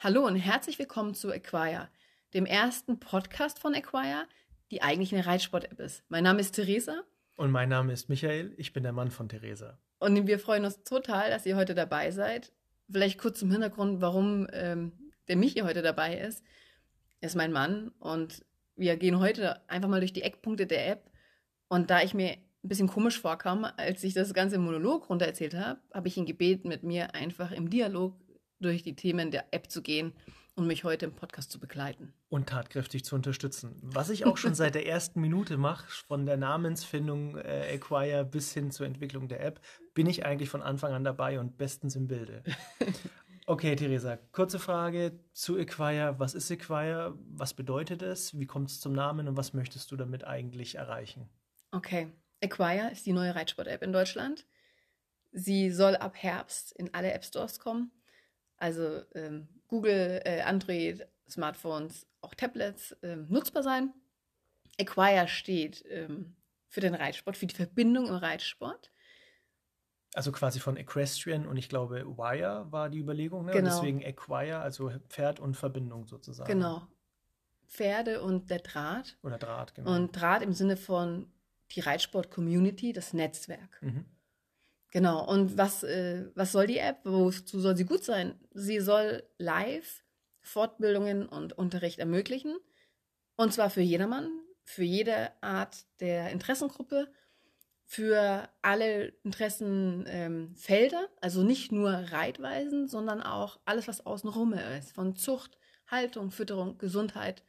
Hallo und herzlich willkommen zu Acquire, dem ersten Podcast von Acquire, die eigentlich eine Reitsport-App ist. Mein Name ist Theresa. Und mein Name ist Michael, ich bin der Mann von Theresa. Und wir freuen uns total, dass ihr heute dabei seid. Vielleicht kurz zum Hintergrund, warum ähm, der Michi heute dabei ist. Er ist mein Mann und wir gehen heute einfach mal durch die Eckpunkte der App. Und da ich mir ein bisschen komisch vorkam, als ich das ganze Monolog runter erzählt habe, habe ich ihn gebeten, mit mir einfach im Dialog durch die Themen der App zu gehen und mich heute im Podcast zu begleiten. Und tatkräftig zu unterstützen. Was ich auch schon seit der ersten Minute mache, von der Namensfindung äh, Acquire bis hin zur Entwicklung der App, bin ich eigentlich von Anfang an dabei und bestens im Bilde. Okay, Theresa, kurze Frage zu Acquire. Was ist Acquire? Was bedeutet es? Wie kommt es zum Namen und was möchtest du damit eigentlich erreichen? Okay, Acquire ist die neue Reitsport-App in Deutschland. Sie soll ab Herbst in alle App Stores kommen. Also ähm, Google, äh, Android, Smartphones, auch Tablets ähm, nutzbar sein. Acquire steht ähm, für den Reitsport, für die Verbindung im Reitsport. Also quasi von Equestrian und ich glaube Wire war die Überlegung, ne? Genau. Deswegen Acquire, also Pferd und Verbindung sozusagen. Genau. Pferde und der Draht. Oder Draht, genau. Und Draht im Sinne von die Reitsport-Community, das Netzwerk. mhm. Genau. Und was, äh, was soll die App? Wozu soll sie gut sein? Sie soll live Fortbildungen und Unterricht ermöglichen. Und zwar für jedermann, für jede Art der Interessengruppe, für alle Interessenfelder. also nicht nur Reitweisen, sondern auch alles, was außenrum ist. Von Zucht, Haltung, Fütterung, Gesundheit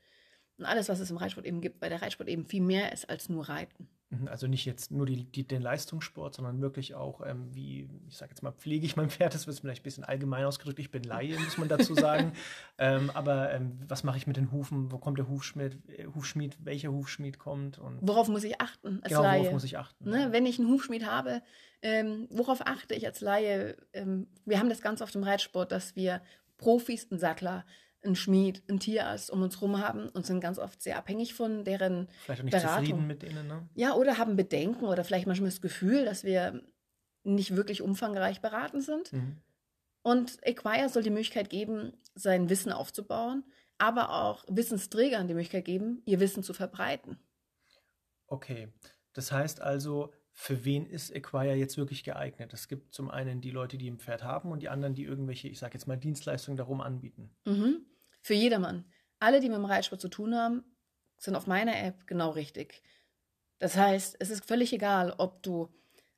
und alles, was es im Reitsport eben gibt, weil der Reitsport eben viel mehr ist als nur Reiten. Mhm, Also nicht jetzt nur die, die, den Leistungssport, sondern wirklich auch, ähm, wie, ich sage jetzt mal, pflege ich mein Pferd, das wird vielleicht ein bisschen allgemein ausgedrückt, ich bin Laie, muss man dazu sagen. ähm, aber ähm, was mache ich mit den Hufen? Wo kommt der Hufschmied? äh, Hufschmied welcher Hufschmied kommt? Und Worauf muss ich achten als genau, Laie? worauf muss ich achten? Ne, wenn ich einen Hufschmied habe, ähm, worauf achte ich als Laie? Ähm, wir haben das ganz oft im Reitsport, dass wir Profis, einen Sattler, einen Schmied, einen Tierarzt um uns herum haben und sind ganz oft sehr abhängig von deren vielleicht auch nicht Beratung. zufrieden mit denen, ne? Ja, oder haben Bedenken oder vielleicht manchmal das Gefühl, dass wir nicht wirklich umfangreich beraten sind. Mhm. Und Acquire soll die Möglichkeit geben, sein Wissen aufzubauen, aber auch Wissensträgern die Möglichkeit geben, ihr Wissen zu verbreiten. Okay, das heißt also, für wen ist Acquire jetzt wirklich geeignet? Es gibt zum einen die Leute, die ein Pferd haben und die anderen, die irgendwelche, ich sage jetzt mal, Dienstleistungen darum anbieten. Mhm. Für jedermann. Alle, die mit dem Reitsport zu tun haben, sind auf meiner App genau richtig. Das heißt, es ist völlig egal, ob du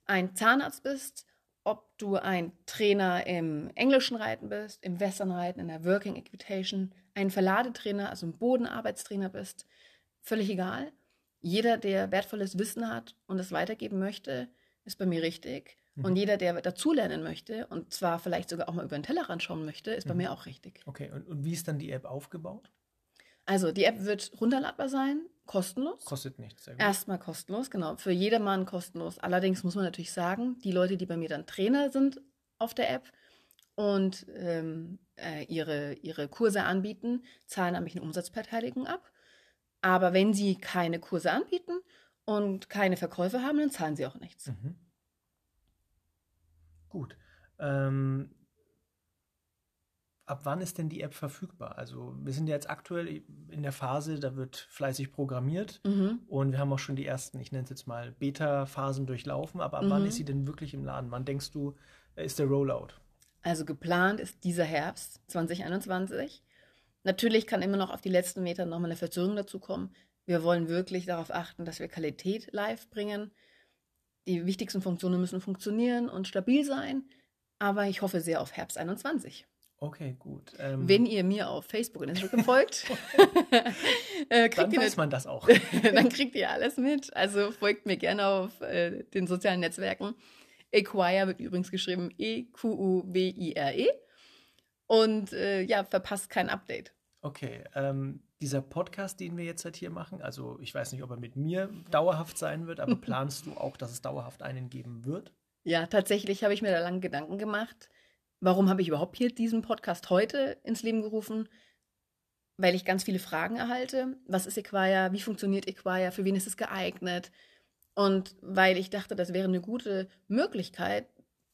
ein Zahnarzt bist, ob du ein Trainer im englischen Reiten bist, im Westernreiten, in der Working Equitation, ein Verladetrainer, also ein Bodenarbeitstrainer bist. Völlig egal. Jeder, der wertvolles Wissen hat und es weitergeben möchte, ist bei mir richtig. Mhm. Und jeder, der dazulernen möchte und zwar vielleicht sogar auch mal über den Tellerrand schauen möchte, ist bei Mhm. mir auch richtig. Okay, und, und wie ist dann die App aufgebaut? Also die App wird runterladbar sein, kostenlos. Kostet nichts. Sehr gut. Erstmal kostenlos, genau. Für jedermann kostenlos. Allerdings muss man natürlich sagen, die Leute, die bei mir dann Trainer sind auf der App und ähm, äh, ihre, ihre Kurse anbieten, zahlen an mich eine Umsatzbeteiligung ab. Aber wenn sie keine Kurse anbieten und keine Verkäufe haben, dann zahlen sie auch nichts. Mhm. Gut. Ähm, ab wann ist denn die App verfügbar? Also wir sind ja jetzt aktuell in der Phase, da wird fleißig programmiert Mhm. und wir haben auch schon die ersten, ich nenne es jetzt mal Beta-Phasen durchlaufen, aber ab wann Mhm. ist sie denn wirklich im Laden? Wann denkst du, äh, ist der Rollout? Also geplant ist dieser Herbst 2021. Natürlich kann immer noch auf die letzten Meter nochmal eine Verzögerung dazukommen. Wir wollen wirklich darauf achten, dass wir Qualität live bringen. Die wichtigsten Funktionen müssen funktionieren und stabil sein. Aber ich hoffe sehr auf Herbst 21. Okay, gut. Ähm, Wenn ihr mir auf Facebook und Instagram folgt, äh, dann kriegt ihr weiß man das auch. dann kriegt ihr alles mit. Also folgt mir gerne auf äh, den sozialen Netzwerken. Acquire wird übrigens geschrieben E-Q-U-W-I-R-E. Und äh, ja, verpasst kein Update. Okay, ähm, dieser Podcast, den wir jetzt halt hier machen, also ich weiß nicht, ob er mit mir dauerhaft sein wird, aber planst du auch, dass es dauerhaft einen geben wird? Ja, tatsächlich habe ich mir da lange Gedanken gemacht. Warum habe ich überhaupt hier diesen Podcast heute ins Leben gerufen? Weil ich ganz viele Fragen erhalte. Was ist Equire? Wie funktioniert Equire? Für wen ist es geeignet? Und weil ich dachte, das wäre eine gute Möglichkeit,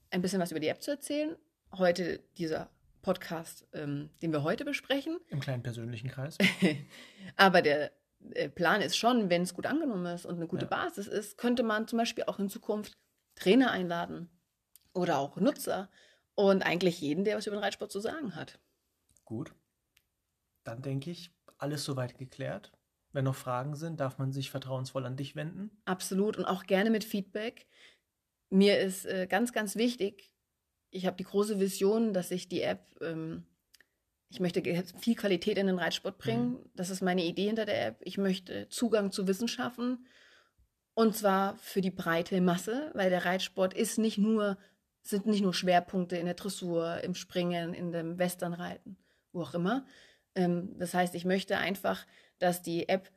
ein bisschen was über die App zu erzählen. Heute dieser Podcast, ähm, den wir heute besprechen. Im kleinen persönlichen Kreis. Aber der äh, Plan ist schon, wenn es gut angenommen ist und eine gute Ja. Basis ist, könnte man zum Beispiel auch in Zukunft Trainer einladen oder auch Nutzer und eigentlich jeden, der was über den Reitsport zu sagen hat. Gut. Dann denke ich, alles soweit geklärt. Wenn noch Fragen sind, darf man sich vertrauensvoll an dich wenden. Absolut und auch gerne mit Feedback. Mir ist äh, ganz, ganz wichtig, ich habe die große Vision, dass ich die App, ähm, ich möchte viel Qualität in den Reitsport bringen. Das ist meine Idee hinter der App. Ich möchte Zugang zu Wissen schaffen und zwar für die breite Masse, weil der Reitsport ist nicht nur, sind nicht nur Schwerpunkte in der Dressur, im Springen, in dem Westernreiten, wo auch immer. Ähm, das heißt, ich möchte einfach, dass die App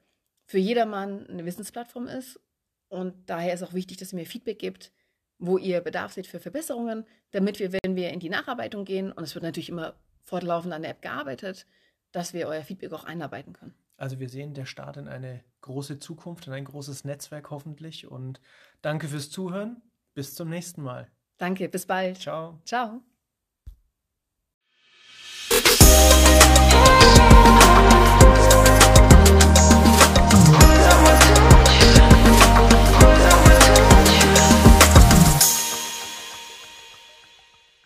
für jedermann eine Wissensplattform ist und daher ist auch wichtig, dass ihr mir Feedback gibt, wo ihr Bedarf seht für Verbesserungen, damit wir, wenn wir in die Nacharbeitung gehen, und es wird natürlich immer fortlaufend an der App gearbeitet, dass wir euer Feedback auch einarbeiten können. Also wir sehen der Start in eine große Zukunft, in ein großes Netzwerk hoffentlich. Und danke fürs Zuhören. Bis zum nächsten Mal. Danke, bis bald. Ciao. Ciao.